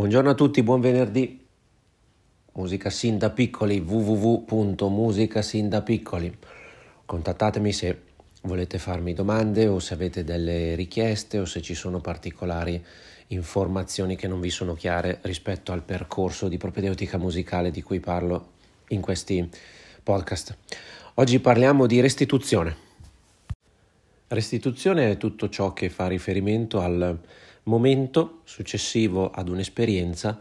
Buongiorno a tutti, buon venerdì. Musica sin da piccoli, www.musicasindapiccoli. Contattatemi se volete farmi domande o se avete delle richieste o se ci sono particolari informazioni che non vi sono chiare rispetto al percorso di propedeutica musicale di cui parlo in questi podcast. Oggi parliamo di restituzione. Restituzione è tutto ciò che fa riferimento al momento successivo ad un'esperienza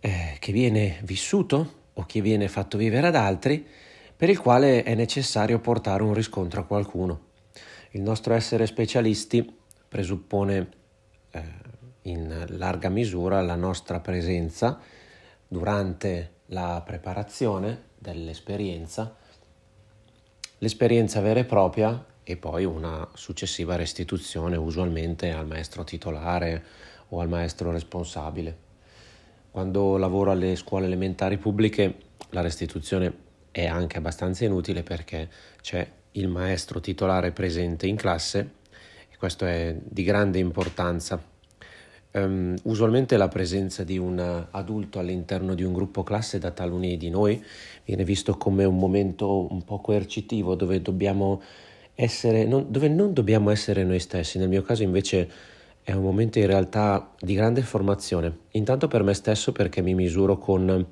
eh, che viene vissuto o che viene fatto vivere ad altri, per il quale è necessario portare un riscontro a qualcuno. Il nostro essere specialisti presuppone eh, in larga misura la nostra presenza durante la preparazione dell'esperienza, l'esperienza vera e propria e poi una successiva restituzione usualmente al maestro titolare o al maestro responsabile. Quando lavoro alle scuole elementari pubbliche la restituzione è anche abbastanza inutile perché c'è il maestro titolare presente in classe e questo è di grande importanza. Um, usualmente la presenza di un adulto all'interno di un gruppo classe da taluni di noi viene visto come un momento un po' coercitivo dove dobbiamo essere, non, dove non dobbiamo essere noi stessi. Nel mio caso invece è un momento in realtà di grande formazione, intanto per me stesso perché mi misuro con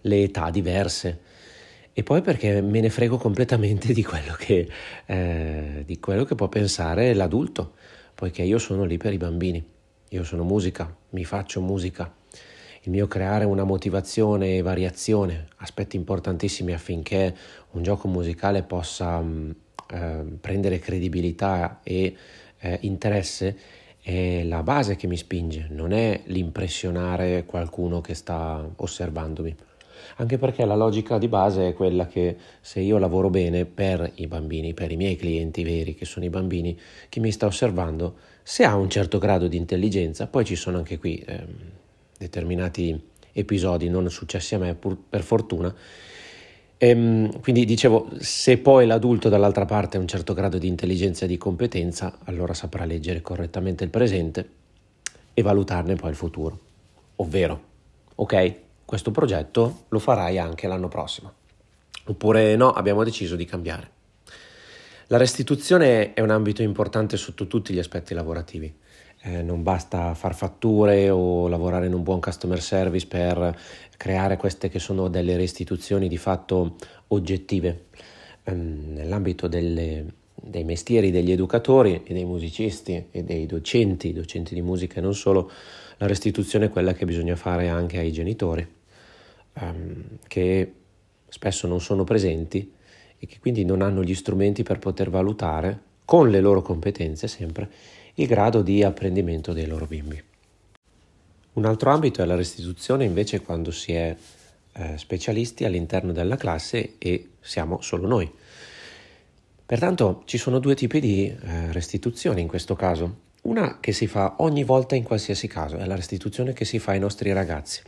le età diverse e poi perché me ne frego completamente di quello che, eh, di quello che può pensare l'adulto, poiché io sono lì per i bambini, io sono musica, mi faccio musica. Il mio creare una motivazione e variazione, aspetti importantissimi affinché un gioco musicale possa mm, eh, prendere credibilità e eh, interesse, è la base che mi spinge, non è l'impressionare qualcuno che sta osservandomi. Anche perché la logica di base è quella che se io lavoro bene per i bambini, per i miei clienti veri, che sono i bambini, chi mi sta osservando, se ha un certo grado di intelligenza, poi ci sono anche qui eh, determinati episodi non successi a me, pur, per fortuna, Ehm, quindi dicevo, se poi l'adulto dall'altra parte ha un certo grado di intelligenza e di competenza, allora saprà leggere correttamente il presente e valutarne poi il futuro. Ovvero, ok, questo progetto lo farai anche l'anno prossimo. Oppure no, abbiamo deciso di cambiare. La restituzione è un ambito importante sotto tutti gli aspetti lavorativi. Eh, non basta far fatture o lavorare in un buon customer service per creare queste che sono delle restituzioni di fatto oggettive. Um, nell'ambito delle, dei mestieri degli educatori e dei musicisti e dei docenti, docenti di musica e non solo, la restituzione è quella che bisogna fare anche ai genitori, um, che spesso non sono presenti e che quindi non hanno gli strumenti per poter valutare, con le loro competenze sempre, il grado di apprendimento dei loro bimbi. Un altro ambito è la restituzione invece quando si è eh, specialisti all'interno della classe e siamo solo noi. Pertanto ci sono due tipi di eh, restituzioni in questo caso. Una che si fa ogni volta in qualsiasi caso, è la restituzione che si fa ai nostri ragazzi.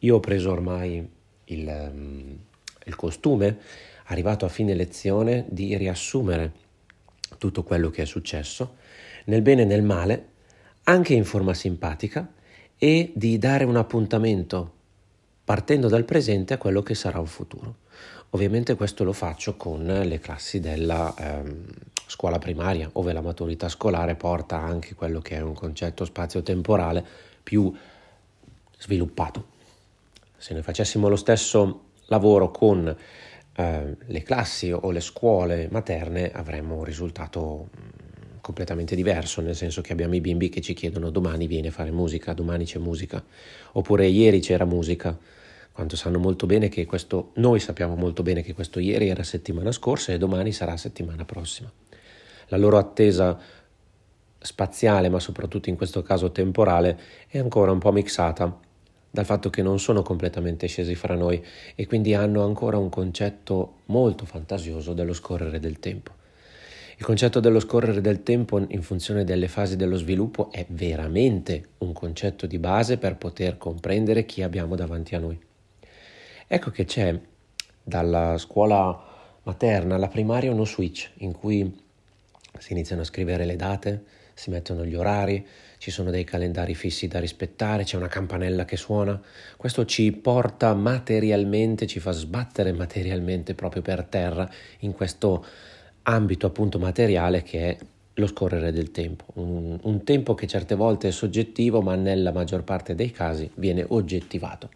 Io ho preso ormai il, um, il costume, arrivato a fine lezione, di riassumere tutto quello che è successo nel bene e nel male, anche in forma simpatica, e di dare un appuntamento partendo dal presente a quello che sarà un futuro. Ovviamente questo lo faccio con le classi della ehm, scuola primaria, dove la maturità scolare porta anche quello che è un concetto spazio-temporale più sviluppato. Se noi facessimo lo stesso lavoro con eh, le classi o le scuole materne avremmo un risultato completamente diverso, nel senso che abbiamo i bimbi che ci chiedono domani viene a fare musica, domani c'è musica, oppure ieri c'era musica, quando sanno molto bene che questo, noi sappiamo molto bene che questo ieri era settimana scorsa e domani sarà settimana prossima. La loro attesa spaziale, ma soprattutto in questo caso temporale, è ancora un po' mixata dal fatto che non sono completamente scesi fra noi e quindi hanno ancora un concetto molto fantasioso dello scorrere del tempo. Il concetto dello scorrere del tempo in funzione delle fasi dello sviluppo è veramente un concetto di base per poter comprendere chi abbiamo davanti a noi. Ecco che c'è dalla scuola materna alla primaria uno switch in cui si iniziano a scrivere le date si mettono gli orari, ci sono dei calendari fissi da rispettare, c'è una campanella che suona. Questo ci porta materialmente, ci fa sbattere materialmente proprio per terra in questo ambito appunto materiale che è lo scorrere del tempo, un, un, tempo che certe volte è soggettivo ma nella maggior parte dei casi viene oggettivato.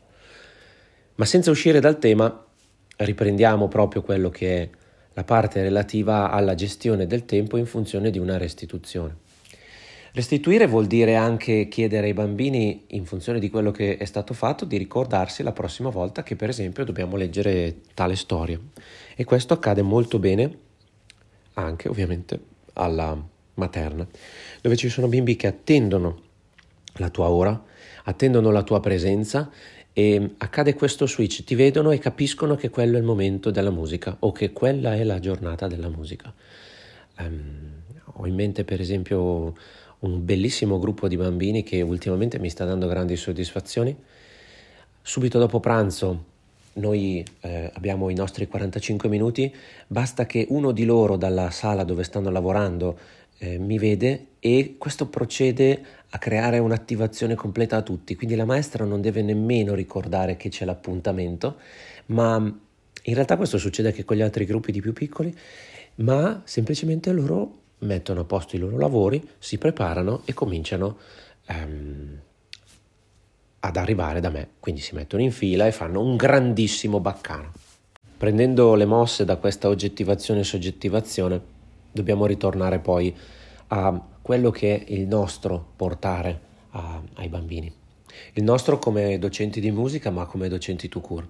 Ma senza uscire dal tema riprendiamo proprio quello che è la parte relativa alla gestione del tempo in funzione di una restituzione. Restituire vuol dire anche chiedere ai bambini, in funzione di quello che è stato fatto, di ricordarsi la prossima volta che per esempio dobbiamo leggere tale storia. E questo accade molto bene anche ovviamente alla materna, dove ci sono bimbi che attendono la tua ora, attendono la ua presenza e accade questo switch, ti vedono e capiscono che quello è il momento della musica o che quella è la giornata della musica. Um, ho in mente per esempio un bellissimo gruppo di bambini che ultimamente mi sta dando grandi soddisfazioni. Subito dopo pranzo noi eh, abbiamo i nostri 45 minuti, basta che uno di loro dalla sala dove stanno lavorando eh, mi vede e questo procede a creare un'attivazione completa a tutti, quindi la maestra non deve nemmeno ricordare che c'è l'appuntamento, ma in realtà questo succede anche con gli altri gruppi di più piccoli, ma semplicemente loro mettono a posto i loro lavori, si preparano e cominciano um, ad arrivare da me, quindi si mettono in fila e fanno un grandissimo baccano. Prendendo le mosse da questa oggettivazione e soggettivazione, dobbiamo ritornare poi a quello che è il nostro portare a, ai bambini. Il nostro come docenti di musica, ma come docenti to cure.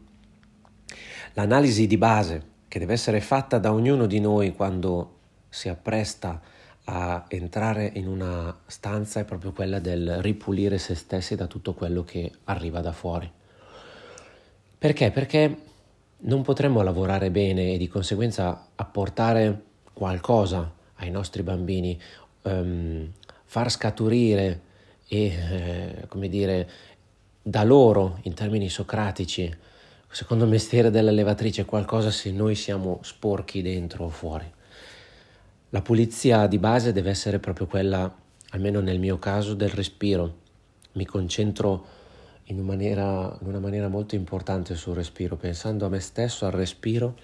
L'analisi di base che deve essere fatta da ognuno di noi quando si appresta a entrare in una stanza è proprio quella del ripulire se stessi da tutto quello che arriva da fuori. Perché? Perché non potremmo lavorare bene e di conseguenza apportare qualcosa ai nostri bambini, um, far scaturire e, eh, come dire, da loro, in termini socratici, secondo il mestiere della levatrice, qualcosa se noi siamo sporchi dentro o fuori. La pulizia di base deve essere proprio quella, almeno nel mio caso, del respiro. Mi concentro in una maniera, in una maniera molto importante sul respiro, pensando a me stesso, al respiro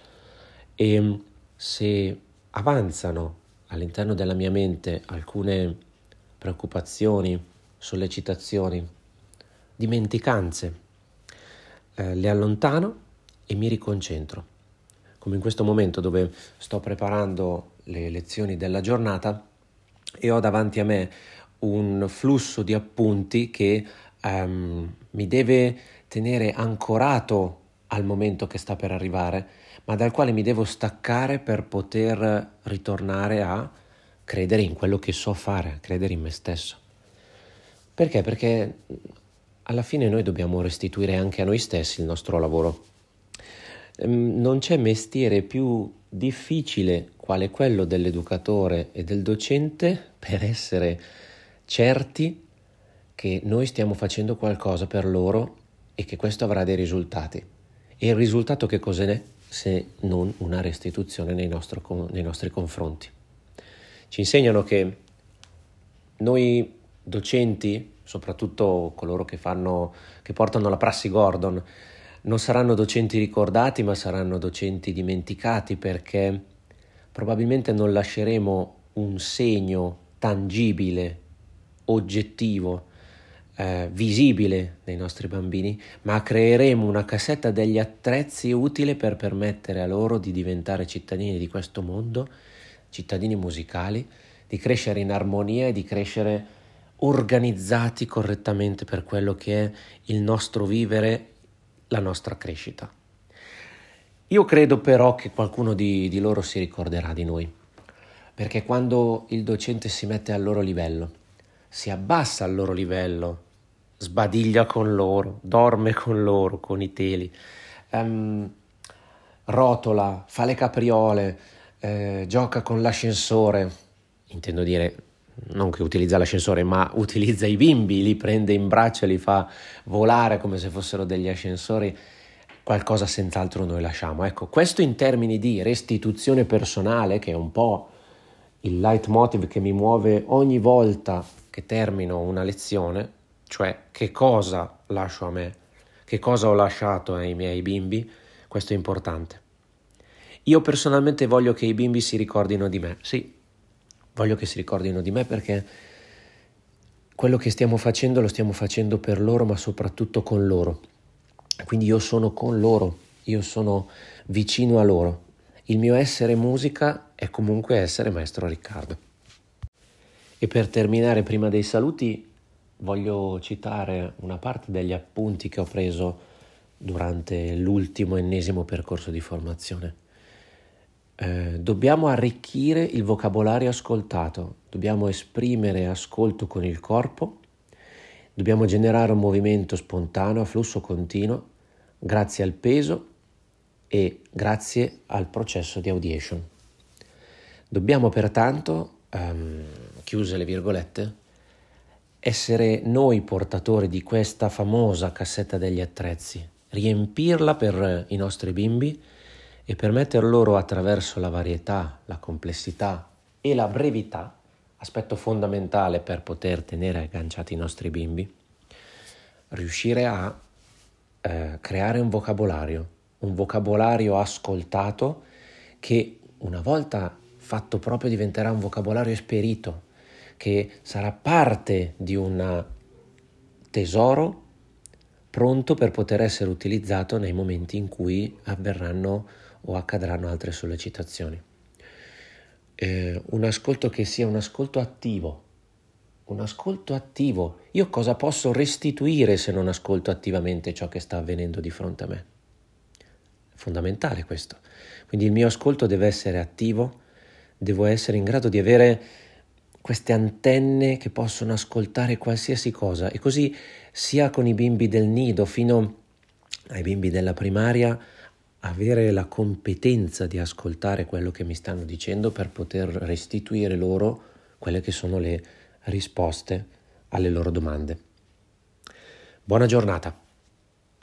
e se avanzano all'interno della mia mente alcune preoccupazioni, sollecitazioni, dimenticanze, eh, le allontano e mi riconcentro. Come in questo momento dove sto preparando le lezioni della giornata e ho davanti a me un flusso di appunti che um, mi deve tenere ancorato al momento che sta per arrivare ma dal quale mi devo staccare per poter ritornare a credere in quello che so fare, a credere in me stesso. Perché? Perché alla fine noi dobbiamo restituire anche a noi stessi il nostro lavoro. Ehm, non c'è mestiere più difficile quale quello dell'educatore e del docente per essere certi che noi stiamo facendo qualcosa per loro e che questo avrà dei risultati. E il risultato che cos'è? se non una restituzione nei, nostro, nei nostri confronti. Ci insegnano che noi docenti, soprattutto coloro che, fanno, che portano la prassi Gordon, non saranno docenti ricordati, ma saranno docenti dimenticati perché probabilmente non lasceremo un segno tangibile, oggettivo eh, visibile nei nostri bambini, ma creeremo una cassetta degli attrezzi utili per permettere a loro di diventare cittadini di questo mondo, cittadini musicali, di crescere in armonia e di crescere organizzati correttamente per quello che è il nostro vivere, la nostra crescita. Io credo però che qualcuno di, di loro si ricorderà di noi, perché quando il docente si mette al loro livello, si abbassa al loro livello, sbadiglia con loro, dorme con loro, con i teli, um, rotola, fa le capriole, eh, gioca con l'ascensore, intendo dire non che utilizza l'ascensore, ma utilizza i bimbi, li prende in braccio li fa volare come se fossero degli ascensori, qualcosa senz'altro noi lasciamo. Ecco, questo in termini di restituzione personale, che è un po' il leitmotiv che mi muove ogni volta che termino una lezione, cioè che cosa lascio a me, che cosa ho lasciato ai miei bimbi, questo è importante. Io personalmente voglio che i bimbi si ricordino di me, sì, voglio che si ricordino di me perché quello che stiamo facendo lo stiamo facendo per loro, ma soprattutto con loro. Quindi io sono con loro, io sono vicino a loro. Il mio essere musica è comunque essere maestro Riccardo. E per terminare, prima dei saluti, voglio citare una parte degli appunti che ho preso durante l'ultimo ennesimo percorso di formazione. Eh, dobbiamo arricchire il vocabolario ascoltato, dobbiamo esprimere ascolto con il corpo, dobbiamo generare un movimento spontaneo a flusso continuo grazie al peso e grazie al processo di audiation. Dobbiamo pertanto, um, chiuse le virgolette, essere noi portatori di questa famosa cassetta degli attrezzi, riempirla per i nostri bimbi, e permettere loro attraverso la varietà, la complessità e la brevità, aspetto fondamentale per poter tenere agganciati i nostri bimbi, riuscire a eh, creare un vocabolario, un vocabolario ascoltato che una volta fatto proprio diventerà un vocabolario esperito, che sarà parte di un tesoro pronto per poter essere utilizzato nei momenti in cui avverranno o accadranno altre sollecitazioni. Eh, un ascolto che sia un ascolto attivo, un ascolto attivo. Io cosa posso restituire se non ascolto attivamente ciò che sta avvenendo di fronte a me? È fondamentale questo. Quindi il mio ascolto deve essere attivo, devo essere in grado di avere queste antenne che possono ascoltare qualsiasi cosa e così sia con i bimbi del nido fino ai bimbi della primaria avere la competenza di ascoltare quello che mi stanno dicendo per poter restituire loro quelle che sono le risposte alle loro domande. Buona giornata.